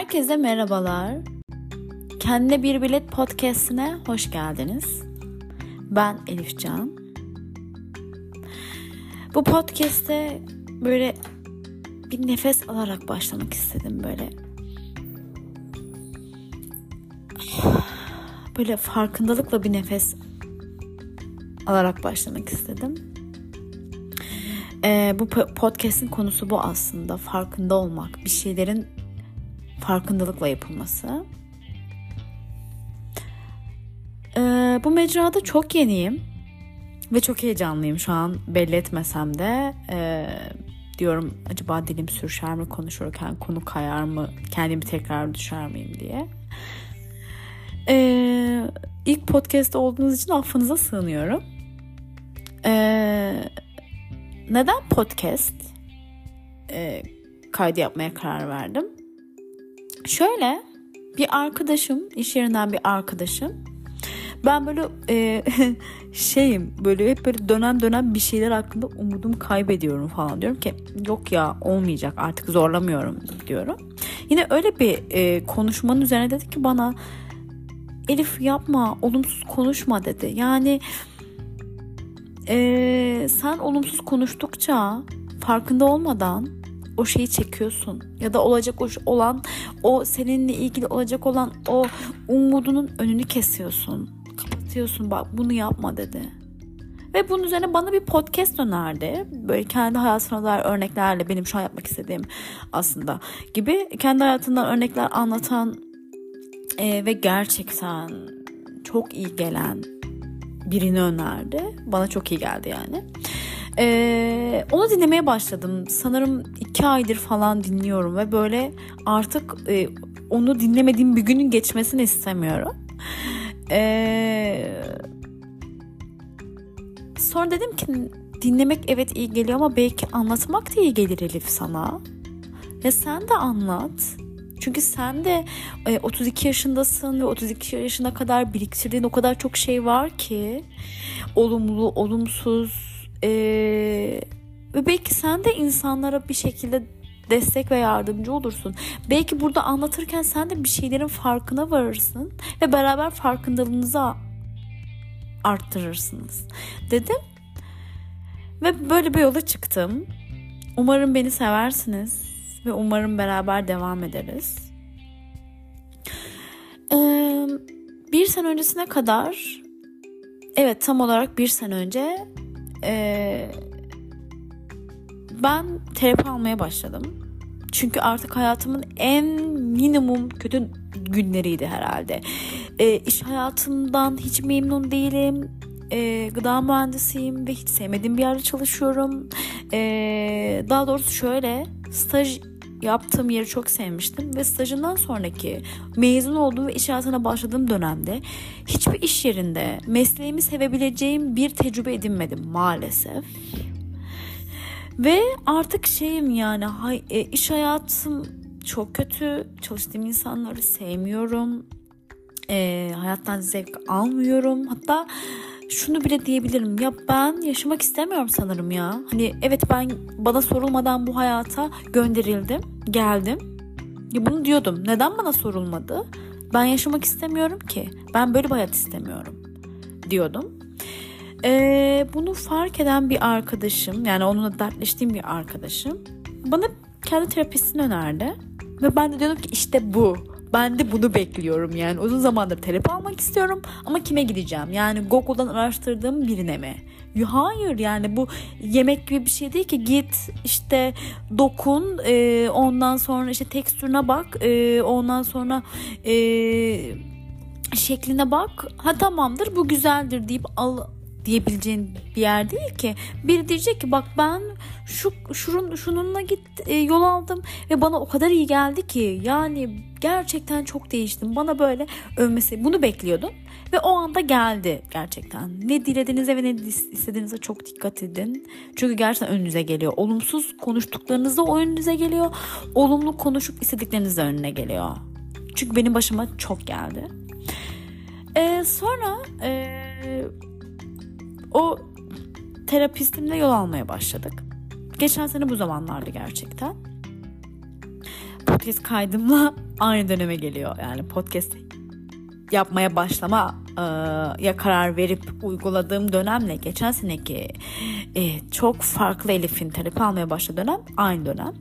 Herkese merhabalar. Kendine Bir Bilet Podcast'ine hoş geldiniz. Ben Elif Can. Bu podcast'te böyle bir nefes alarak başlamak istedim böyle. Böyle farkındalıkla bir nefes alarak başlamak istedim. Ee, bu podcast'in konusu bu aslında. Farkında olmak, bir şeylerin farkındalıkla yapılması. Ee, bu mecrada çok yeniyim ve çok heyecanlıyım şu an belli etmesem de. Ee, diyorum acaba dilim sürüşer mi konuşurken konu kayar mı kendimi tekrar düşer miyim diye. Ee, ilk podcast olduğunuz için affınıza sığınıyorum. Ee, neden podcast e, kaydı yapmaya karar verdim? Şöyle bir arkadaşım, iş yerinden bir arkadaşım. Ben böyle e, şeyim böyle hep böyle dönen dönen bir şeyler hakkında umudumu kaybediyorum falan. Diyorum ki yok ya olmayacak artık zorlamıyorum diyorum. Yine öyle bir e, konuşmanın üzerine dedi ki bana Elif yapma olumsuz konuşma dedi. Yani e, sen olumsuz konuştukça farkında olmadan o şeyi çekiyorsun ya da olacak olan o seninle ilgili olacak olan o umudunun önünü kesiyorsun kapatıyorsun bak bunu yapma dedi ve bunun üzerine bana bir podcast önerdi. Böyle kendi hayatına dair örneklerle benim şu an yapmak istediğim aslında gibi kendi hayatından örnekler anlatan e, ve gerçekten çok iyi gelen birini önerdi. Bana çok iyi geldi yani. Ee, onu dinlemeye başladım. Sanırım iki aydır falan dinliyorum ve böyle artık e, onu dinlemediğim bir günün geçmesini istemiyorum. Ee, sonra dedim ki dinlemek evet iyi geliyor ama belki anlatmak da iyi gelir Elif sana. Ve sen de anlat. Çünkü sen de 32 yaşındasın ve 32 yaşına kadar biriktirdiğin o kadar çok şey var ki olumlu, olumsuz, ee, ve belki sen de insanlara bir şekilde destek ve yardımcı olursun. Belki burada anlatırken sen de bir şeylerin farkına varırsın ve beraber farkındalığınızı arttırırsınız. Dedim ve böyle bir yola çıktım. Umarım beni seversiniz ve umarım beraber devam ederiz. Ee, bir sene öncesine kadar evet tam olarak bir sene önce e, ben terapi almaya başladım. Çünkü artık hayatımın en minimum kötü günleriydi herhalde. E, iş hayatımdan hiç memnun değilim. E, gıda mühendisiyim ve hiç sevmediğim bir yerde çalışıyorum. E, daha doğrusu şöyle staj yaptığım yeri çok sevmiştim ve stajından sonraki mezun olduğum ve iş hayatına başladığım dönemde hiçbir iş yerinde mesleğimi sevebileceğim bir tecrübe edinmedim maalesef. Ve artık şeyim yani e, iş hayatım çok kötü. Çalıştığım insanları sevmiyorum. E, hayattan zevk almıyorum. Hatta şunu bile diyebilirim. Ya ben yaşamak istemiyorum sanırım ya. Hani evet ben bana sorulmadan bu hayata gönderildim. Geldim. Ya bunu diyordum. Neden bana sorulmadı? Ben yaşamak istemiyorum ki. Ben böyle bir hayat istemiyorum diyordum. Ee, bunu fark eden bir arkadaşım yani onunla dertleştiğim bir arkadaşım bana kendi terapistini önerdi. Ve ben de diyordum ki işte bu. Ben de bunu bekliyorum yani. Uzun zamandır terapi almak istiyorum ama kime gideceğim? Yani Google'dan araştırdığım birine mi? Hayır yani bu yemek gibi bir şey değil ki git işte dokun e, ondan sonra işte tekstürüne bak e, ondan sonra e, şekline bak ha tamamdır bu güzeldir deyip al diyebileceğin bir yer değil ki. Biri diyecek ki bak ben şu şunun şununla git e, yol aldım ve bana o kadar iyi geldi ki yani gerçekten çok değiştim. Bana böyle övmesi bunu bekliyordum ve o anda geldi gerçekten. Ne dilediğinize ve ne istediğinize çok dikkat edin. Çünkü gerçekten önünüze geliyor. Olumsuz konuştuklarınızda o önünüze geliyor. Olumlu konuşup istedikleriniz de önüne geliyor. Çünkü benim başıma çok geldi. Ee, sonra e, o terapistimle yol almaya başladık. Geçen sene bu zamanlardı gerçekten. Podcast kaydımla aynı döneme geliyor. Yani podcast yapmaya başlama e, ya karar verip uyguladığım dönemle geçen seneki e, çok farklı Elif'in terapi almaya başladığı dönem aynı dönem.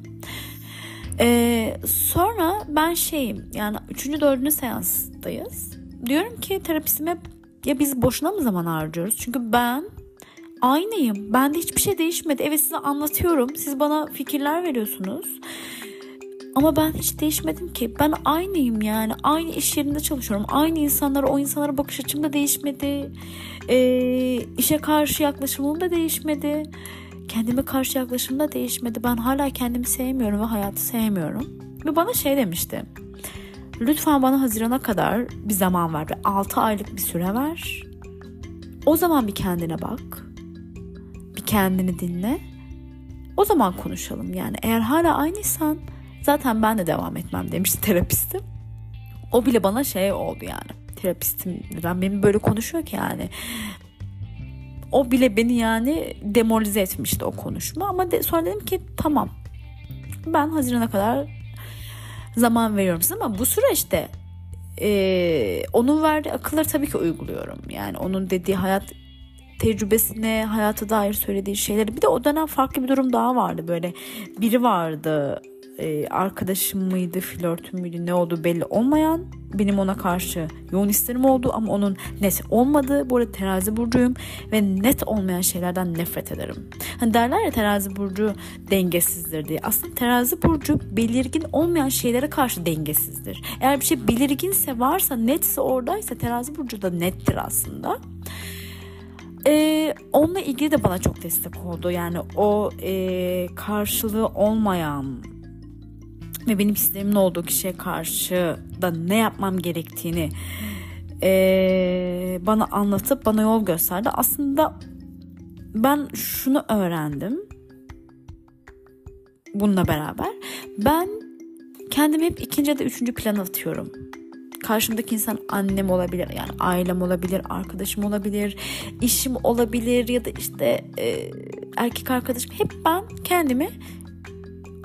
E, sonra ben şeyim yani 3. 4. seanstayız. Diyorum ki terapistime ya biz boşuna mı zaman harcıyoruz? Çünkü ben aynıyım. Bende hiçbir şey değişmedi. Evet size anlatıyorum. Siz bana fikirler veriyorsunuz. Ama ben hiç değişmedim ki. Ben aynıyım yani. Aynı iş yerinde çalışıyorum. Aynı insanlara, o insanlara bakış açım da değişmedi. Ee, işe karşı yaklaşımım da değişmedi. Kendime karşı yaklaşımım da değişmedi. Ben hala kendimi sevmiyorum ve hayatı sevmiyorum. Ve bana şey demişti. Lütfen bana Haziran'a kadar bir zaman ver. 6 aylık bir süre ver. O zaman bir kendine bak. Bir kendini dinle. O zaman konuşalım yani. Eğer hala aynıysan zaten ben de devam etmem demişti terapistim. O bile bana şey oldu yani. Terapistim ben benim böyle konuşuyor ki yani. O bile beni yani demoralize etmişti o konuşma ama de, sonra dedim ki tamam. Ben Haziran'a kadar zaman veriyorum size ama bu süreçte e, onun verdiği akılları tabii ki uyguluyorum. Yani onun dediği hayat tecrübesine, hayata dair söylediği şeyleri. Bir de o dönem farklı bir durum daha vardı. Böyle biri vardı e, arkadaşım mıydı, flörtüm müydü, ne oldu belli olmayan benim ona karşı yoğun isterim oldu ama onun net olmadığı. Bu arada terazi burcuyum ve net olmayan şeylerden nefret ederim. Hani derler ya terazi burcu dengesizdir diye. Aslında terazi burcu belirgin olmayan şeylere karşı dengesizdir. Eğer bir şey belirginse varsa netse oradaysa terazi burcu da nettir aslında. Ee, onunla ilgili de bana çok destek oldu. Yani o e, karşılığı olmayan ve benim hislerimin olduğu kişiye karşı da ne yapmam gerektiğini e, bana anlatıp bana yol gösterdi. Aslında ben şunu öğrendim bununla beraber. Ben kendimi hep ikinci ya da üçüncü plan atıyorum. Karşımdaki insan annem olabilir yani ailem olabilir, arkadaşım olabilir, işim olabilir ya da işte e, erkek arkadaşım. Hep ben kendimi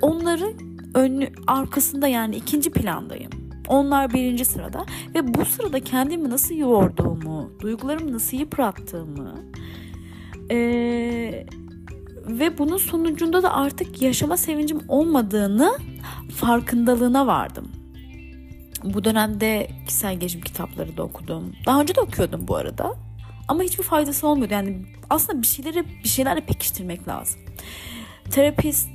onları ön arkasında yani ikinci plandayım. Onlar birinci sırada ve bu sırada kendimi nasıl yorduğumu, duygularımı nasıl yıprattığımı ee, ve bunun sonucunda da artık yaşama sevincim olmadığını farkındalığına vardım. Bu dönemde kişisel gelişim kitapları da okudum. Daha önce de okuyordum bu arada. Ama hiçbir faydası olmuyordu. Yani aslında bir şeyleri bir şeylerle pekiştirmek lazım. Terapist,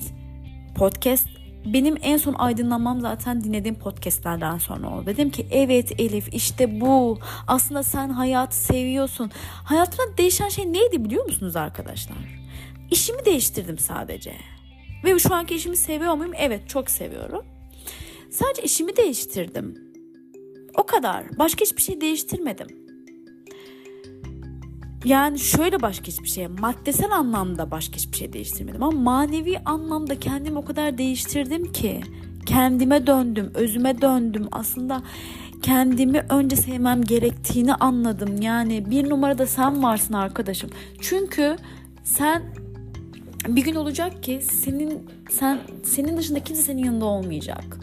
podcast benim en son aydınlanmam zaten dinlediğim podcastlerden sonra oldu. Dedim ki evet Elif işte bu. Aslında sen hayatı seviyorsun. Hayatımda değişen şey neydi biliyor musunuz arkadaşlar? İşimi değiştirdim sadece. Ve şu anki işimi seviyor muyum? Evet çok seviyorum. Sadece işimi değiştirdim. O kadar. Başka hiçbir şey değiştirmedim. Yani şöyle başka hiçbir şey, maddesel anlamda başka hiçbir şey değiştirmedim ama manevi anlamda kendimi o kadar değiştirdim ki kendime döndüm, özüme döndüm. Aslında kendimi önce sevmem gerektiğini anladım. Yani bir numarada sen varsın arkadaşım. Çünkü sen bir gün olacak ki senin sen senin dışında kimse senin yanında olmayacak.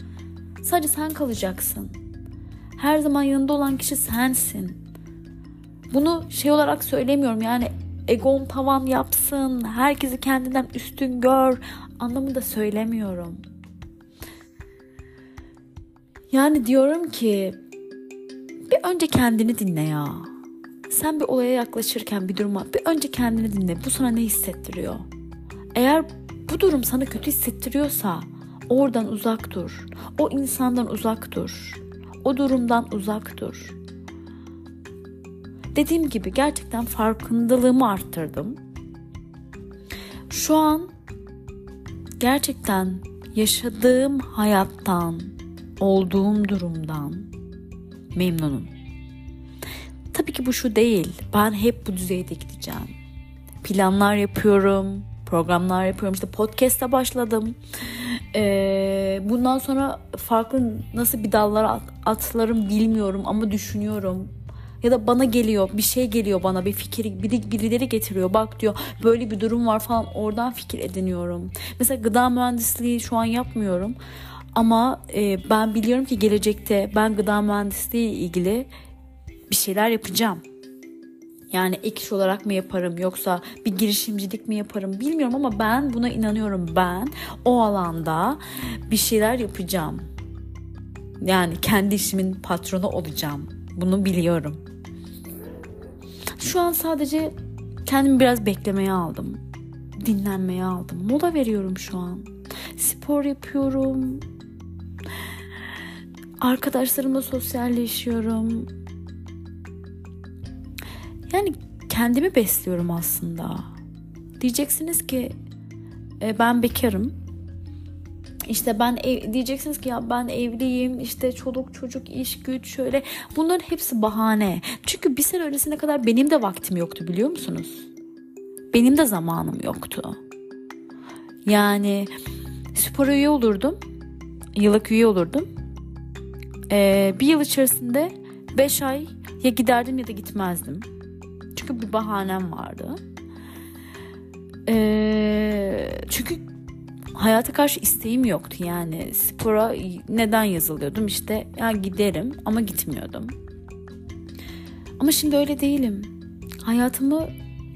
Sadece sen kalacaksın. Her zaman yanında olan kişi sensin. Bunu şey olarak söylemiyorum yani egon tavan yapsın, herkesi kendinden üstün gör anlamında söylemiyorum. Yani diyorum ki bir önce kendini dinle ya. Sen bir olaya yaklaşırken bir duruma bir önce kendini dinle. Bu sana ne hissettiriyor? Eğer bu durum sana kötü hissettiriyorsa oradan uzak dur. O insandan uzak dur. O durumdan uzak dur. Dediğim gibi gerçekten farkındalığımı arttırdım. Şu an gerçekten yaşadığım hayattan, olduğum durumdan memnunum. Tabii ki bu şu değil. Ben hep bu düzeyde gideceğim. Planlar yapıyorum, programlar yapıyorum. İşte podcast'a başladım. Ee, bundan sonra farklı nasıl bir dallara atlarım bilmiyorum ama düşünüyorum ya da bana geliyor bir şey geliyor bana bir fikir biri, birileri getiriyor bak diyor böyle bir durum var falan oradan fikir ediniyorum. Mesela gıda mühendisliği şu an yapmıyorum Ama e, ben biliyorum ki gelecekte ben gıda mühendisliği ile ilgili bir şeyler yapacağım. Yani ek iş olarak mı yaparım yoksa bir girişimcilik mi yaparım bilmiyorum ama ben buna inanıyorum. Ben o alanda bir şeyler yapacağım. Yani kendi işimin patronu olacağım. Bunu biliyorum. Şu an sadece kendimi biraz beklemeye aldım. Dinlenmeye aldım. Mola veriyorum şu an. Spor yapıyorum. Arkadaşlarımla sosyalleşiyorum. Yani kendimi besliyorum aslında. Diyeceksiniz ki e, ben bekarım. İşte ben ev, diyeceksiniz ki ya ben evliyim işte çoluk çocuk iş güç şöyle bunların hepsi bahane. Çünkü bir sene öncesine kadar benim de vaktim yoktu biliyor musunuz? Benim de zamanım yoktu. Yani spora üye olurdum. Yıllık üye olurdum. Ee, bir yıl içerisinde 5 ay ya giderdim ya da gitmezdim. Çünkü bir bahanem vardı. Ee, çünkü hayata karşı isteğim yoktu yani. Spora neden yazılıyordum? İşte ya giderim ama gitmiyordum. Ama şimdi öyle değilim. Hayatımı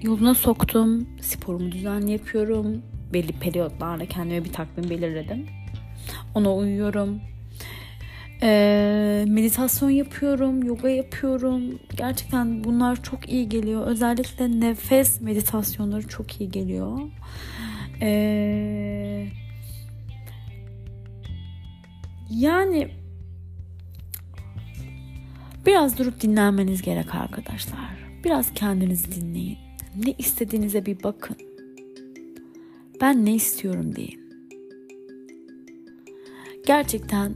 yoluna soktum. Sporumu düzenli yapıyorum. Belli periyotlarla kendime bir takvim belirledim. Ona uyuyorum. Ee, meditasyon yapıyorum, yoga yapıyorum. Gerçekten bunlar çok iyi geliyor. Özellikle nefes meditasyonları çok iyi geliyor. Ee, yani biraz durup dinlenmeniz gerek arkadaşlar. Biraz kendinizi dinleyin. Ne istediğinize bir bakın. Ben ne istiyorum deyin. Gerçekten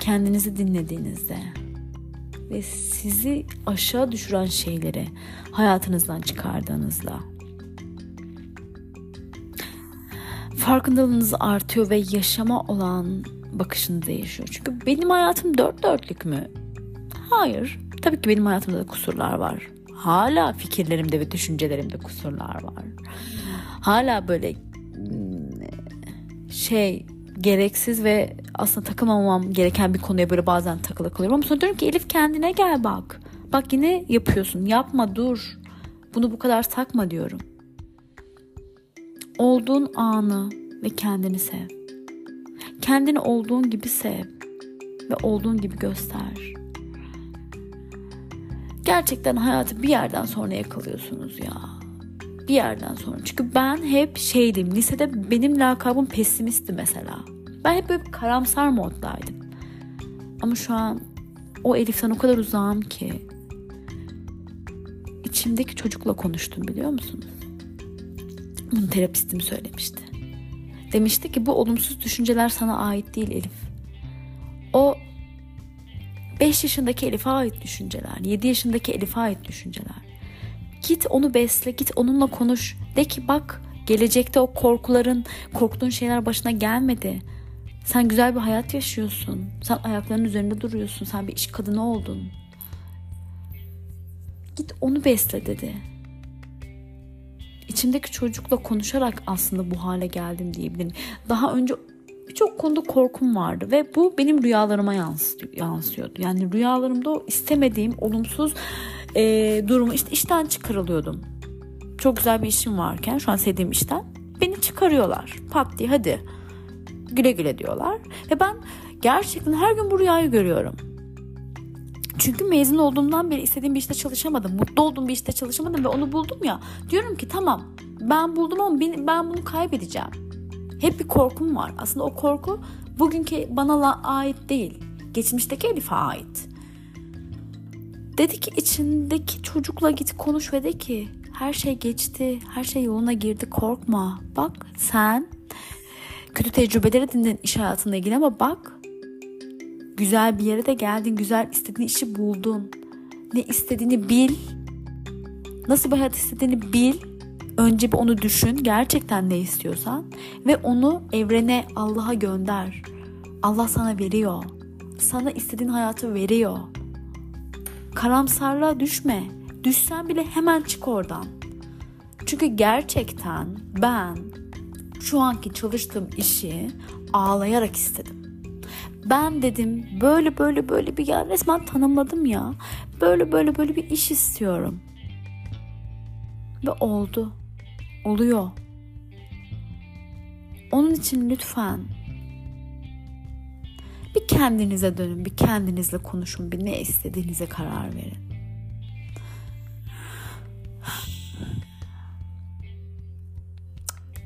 kendinizi dinlediğinizde ve sizi aşağı düşüren şeyleri hayatınızdan çıkardığınızda farkındalığınız artıyor ve yaşama olan bakışınız değişiyor. Çünkü benim hayatım dört dörtlük mü? Hayır. Tabii ki benim hayatımda da kusurlar var. Hala fikirlerimde ve düşüncelerimde kusurlar var. Hala böyle şey gereksiz ve aslında takılmamam gereken bir konuya böyle bazen takılı kalıyorum. Ama sonra diyorum ki Elif kendine gel bak. Bak yine yapıyorsun. Yapma dur. Bunu bu kadar takma diyorum. Olduğun anı ve kendini sev. Kendini olduğun gibi sev ve olduğun gibi göster. Gerçekten hayatı bir yerden sonra yakalıyorsunuz ya. Bir yerden sonra. Çünkü ben hep şeydim. Lisede benim lakabım pesimistti mesela. Ben hep böyle karamsar moddaydım. Ama şu an o Elif'ten o kadar uzağım ki içimdeki çocukla konuştum biliyor musunuz? Bunu terapistim söylemişti. Demişti ki bu olumsuz düşünceler sana ait değil Elif. O 5 yaşındaki Elif'e ait düşünceler, 7 yaşındaki Elif'e ait düşünceler. Git onu besle, git onunla konuş. De ki bak gelecekte o korkuların, korktuğun şeyler başına gelmedi. Sen güzel bir hayat yaşıyorsun. Sen ayaklarının üzerinde duruyorsun. Sen bir iş kadını oldun. Git onu besle dedi. İçimdeki çocukla konuşarak aslında bu hale geldim diyebilirim. Daha önce birçok konuda korkum vardı ve bu benim rüyalarıma yansıyordu. Yani rüyalarımda o istemediğim olumsuz e, durumu işte işten çıkarılıyordum. Çok güzel bir işim varken şu an sevdiğim işten beni çıkarıyorlar. Pat diye hadi güle güle diyorlar. Ve ben gerçekten her gün bu rüyayı görüyorum. Çünkü mezun olduğumdan beri istediğim bir işte çalışamadım. Mutlu olduğum bir işte çalışamadım ve onu buldum ya. Diyorum ki tamam ben buldum ama ben bunu kaybedeceğim. Hep bir korkum var. Aslında o korku bugünkü bana ait değil. Geçmişteki Elif'e ait. Dedi ki içindeki çocukla git konuş ve de ki her şey geçti, her şey yoluna girdi korkma. Bak sen kötü tecrübeleri dinledin iş hayatında ilgili ama bak güzel bir yere de geldin, güzel istediğin işi buldun. Ne istediğini bil. Nasıl bir hayat istediğini bil. Önce bir onu düşün. Gerçekten ne istiyorsan. Ve onu evrene, Allah'a gönder. Allah sana veriyor. Sana istediğin hayatı veriyor. Karamsarlığa düşme. Düşsen bile hemen çık oradan. Çünkü gerçekten ben şu anki çalıştığım işi ağlayarak istedim. Ben dedim böyle böyle böyle bir ya resmen tanımladım ya. Böyle böyle böyle bir iş istiyorum. Ve oldu. Oluyor. Onun için lütfen bir kendinize dönün, bir kendinizle konuşun, bir ne istediğinize karar verin.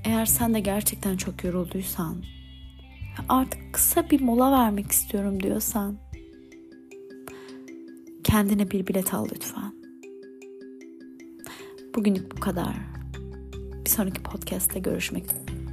Eğer sen de gerçekten çok yorulduysan, artık kısa bir mola vermek istiyorum diyorsan, kendine bir bilet al lütfen. Bugünlük bu kadar. Bir sonraki podcast'te görüşmek üzere.